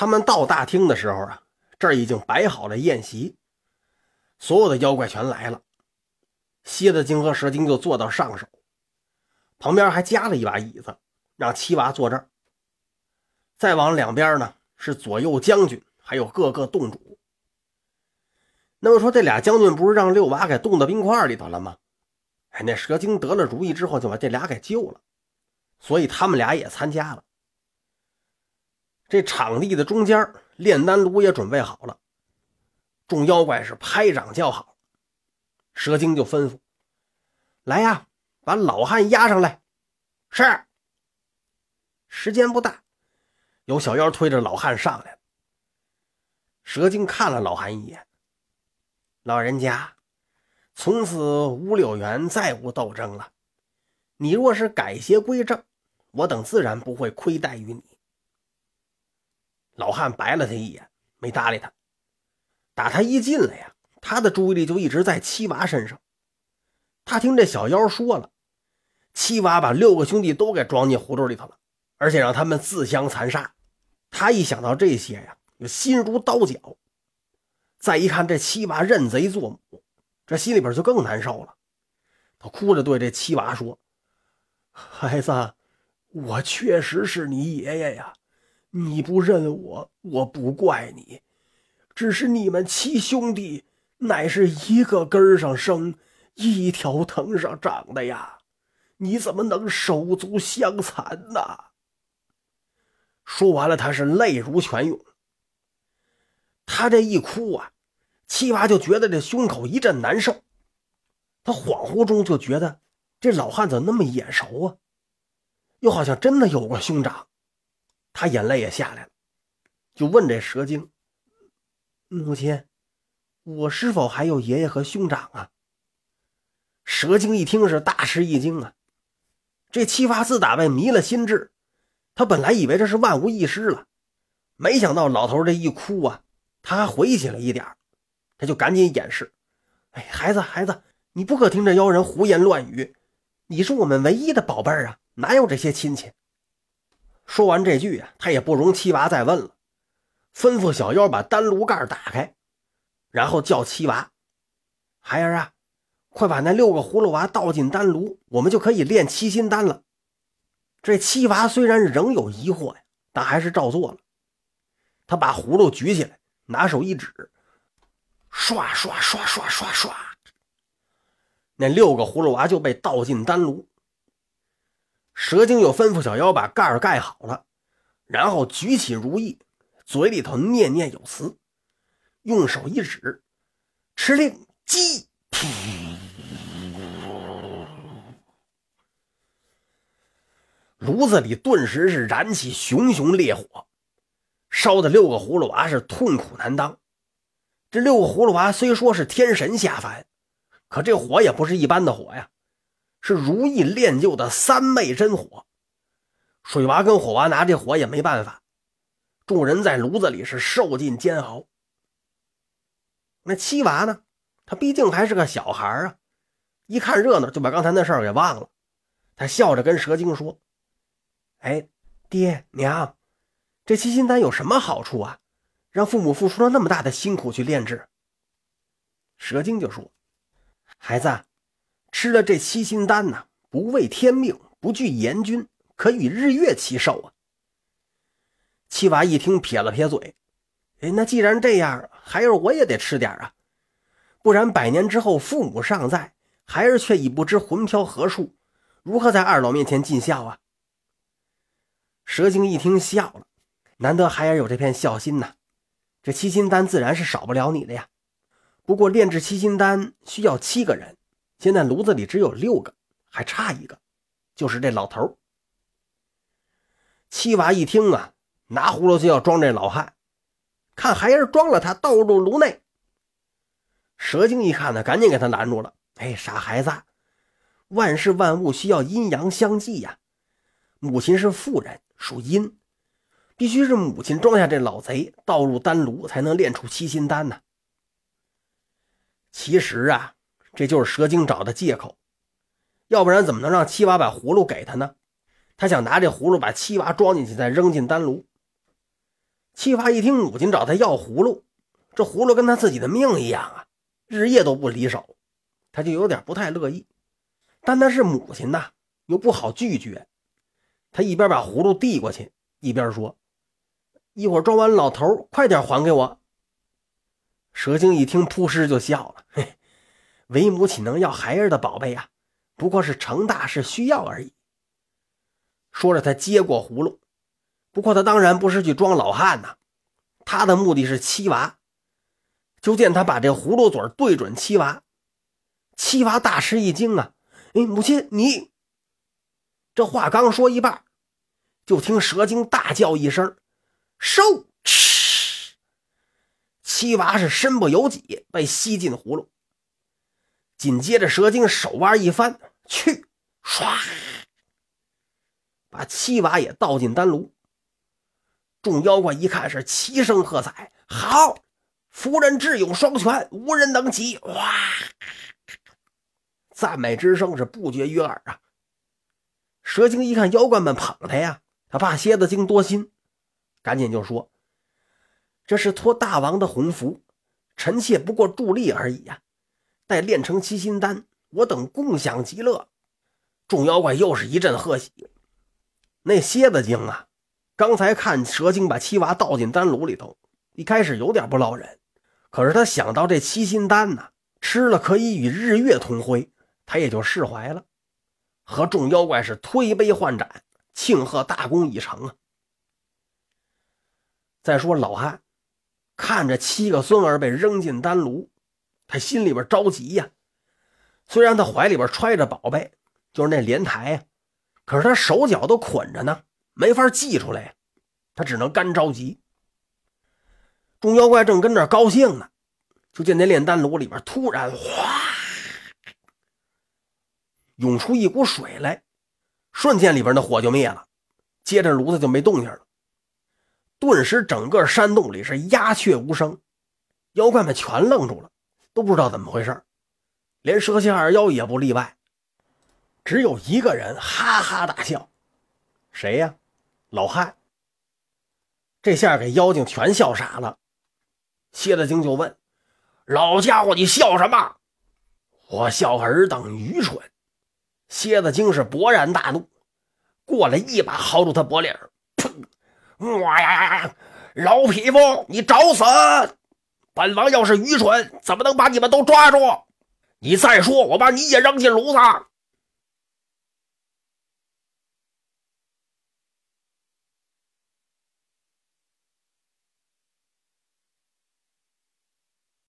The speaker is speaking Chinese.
他们到大厅的时候啊，这儿已经摆好了宴席，所有的妖怪全来了。蝎子精和蛇精就坐到上首，旁边还加了一把椅子，让七娃坐这儿。再往两边呢是左右将军，还有各个洞主。那么说，这俩将军不是让六娃给冻到冰块里头了吗？哎，那蛇精得了主意之后，就把这俩给救了，所以他们俩也参加了。这场地的中间，炼丹炉也准备好了，众妖怪是拍掌叫好。蛇精就吩咐：“来呀，把老汉押上来。”是。时间不大，有小妖推着老汉上来。蛇精看了老汉一眼。老人家，从此乌柳园再无斗争了。你若是改邪归正，我等自然不会亏待于你。老汉白了他一眼，没搭理他。打他一进来呀，他的注意力就一直在七娃身上。他听这小妖说了，七娃把六个兄弟都给装进葫芦里头了，而且让他们自相残杀。他一想到这些呀，就心如刀绞。再一看这七娃认贼作母，这心里边就更难受了。他哭着对这七娃说：“孩子，我确实是你爷爷呀，你不认我，我不怪你。只是你们七兄弟乃是一个根上生，一条藤上长的呀，你怎么能手足相残呢？”说完了，他是泪如泉涌。他这一哭啊，七娃就觉得这胸口一阵难受。他恍惚中就觉得这老汉怎么那么眼熟啊？又好像真的有个兄长。他眼泪也下来了，就问这蛇精：“母亲，我是否还有爷爷和兄长啊？”蛇精一听是大吃一惊啊！这七发自打被迷了心智，他本来以为这是万无一失了，没想到老头这一哭啊！他还回忆起了一点他就赶紧掩饰：“哎，孩子，孩子，你不可听这妖人胡言乱语。你是我们唯一的宝贝儿啊，哪有这些亲戚？”说完这句啊，他也不容七娃再问了，吩咐小妖把丹炉盖打开，然后叫七娃：“孩儿啊，快把那六个葫芦娃倒进丹炉，我们就可以炼七心丹了。”这七娃虽然仍有疑惑呀，但还是照做了。他把葫芦举起来。拿手一指，唰唰唰唰唰唰，那六个葫芦娃就被倒进丹炉。蛇精又吩咐小妖把盖儿盖好了，然后举起如意，嘴里头念念有词，用手一指，吃令击，炉子里顿时是燃起熊熊烈火。烧的六个葫芦娃是痛苦难当。这六个葫芦娃虽说是天神下凡，可这火也不是一般的火呀，是如意炼就的三昧真火。水娃跟火娃拿这火也没办法，众人在炉子里是受尽煎熬。那七娃呢？他毕竟还是个小孩啊，一看热闹就把刚才那事儿给忘了。他笑着跟蛇精说：“哎，爹娘。”这七心丹有什么好处啊？让父母付出了那么大的辛苦去炼制。蛇精就说：“孩子，吃了这七心丹呢，不畏天命，不惧严君，可与日月齐寿啊。”七娃一听，撇了撇嘴：“哎，那既然这样，孩儿我也得吃点啊，不然百年之后父母尚在，孩儿却已不知魂飘何处，如何在二老面前尽孝啊？”蛇精一听，笑了。难得孩儿有这片孝心呐，这七心丹自然是少不了你的呀。不过炼制七心丹需要七个人，现在炉子里只有六个，还差一个，就是这老头。七娃一听啊，拿葫芦就要装这老汉，看孩儿装了他倒入炉内。蛇精一看呢，赶紧给他拦住了。哎，傻孩子，万事万物需要阴阳相济呀。母亲是妇人，属阴。必须是母亲装下这老贼，倒入丹炉，才能炼出七心丹呢。其实啊，这就是蛇精找的借口，要不然怎么能让七娃把葫芦给他呢？他想拿这葫芦把七娃装进去，再扔进丹炉。七娃一听母亲找他要葫芦，这葫芦跟他自己的命一样啊，日夜都不离手，他就有点不太乐意。但那是母亲呐，又不好拒绝。他一边把葫芦递过去，一边说：“一会儿装完，老头快点还给我。”蛇精一听，扑哧就笑了：“嘿，为母岂能要孩儿的宝贝呀？不过是成大事需要而已。”说着，他接过葫芦。不过他当然不是去装老汉呐，他的目的是七娃。就见他把这葫芦嘴对准七娃，七娃大吃一惊啊！哎，母亲，你这话刚说一半，就听蛇精大叫一声：“收！”嗤，七娃是身不由己，被吸进葫芦。紧接着，蛇精手腕一翻，去，唰，把七娃也倒进丹炉。众妖怪一看是齐声喝彩：“好，夫人智勇双全，无人能及！”哇，赞美之声是不绝于耳啊！蛇精一看妖怪们捧他呀，他怕蝎子精多心，赶紧就说：“这是托大王的洪福，臣妾不过助力而已呀。待炼成七心丹，我等共享极乐。”众妖怪又是一阵贺喜。那蝎子精啊！刚才看蛇精把七娃倒进丹炉里头，一开始有点不落忍，可是他想到这七心丹呢，吃了可以与日月同辉，他也就释怀了，和众妖怪是推杯换盏，庆贺大功已成啊。再说老汉看着七个孙儿被扔进丹炉，他心里边着急呀。虽然他怀里边揣着宝贝，就是那莲台呀，可是他手脚都捆着呢。没法寄出来，他只能干着急。众妖怪正跟那高兴呢，就见那炼丹炉里边突然哗涌出一股水来，瞬间里边的火就灭了，接着炉子就没动静了。顿时整个山洞里是鸦雀无声，妖怪们全愣住了，都不知道怎么回事连蛇蝎二妖也不例外，只有一个人哈哈大笑，谁呀？老汉，这下给妖精全笑傻了。蝎子精就问：“老家伙，你笑什么？”我笑尔等愚蠢。蝎子精是勃然大怒，过来一把薅住他脖领砰！哇呀！老匹夫，你找死！本王要是愚蠢，怎么能把你们都抓住？你再说，我把你也扔进炉子！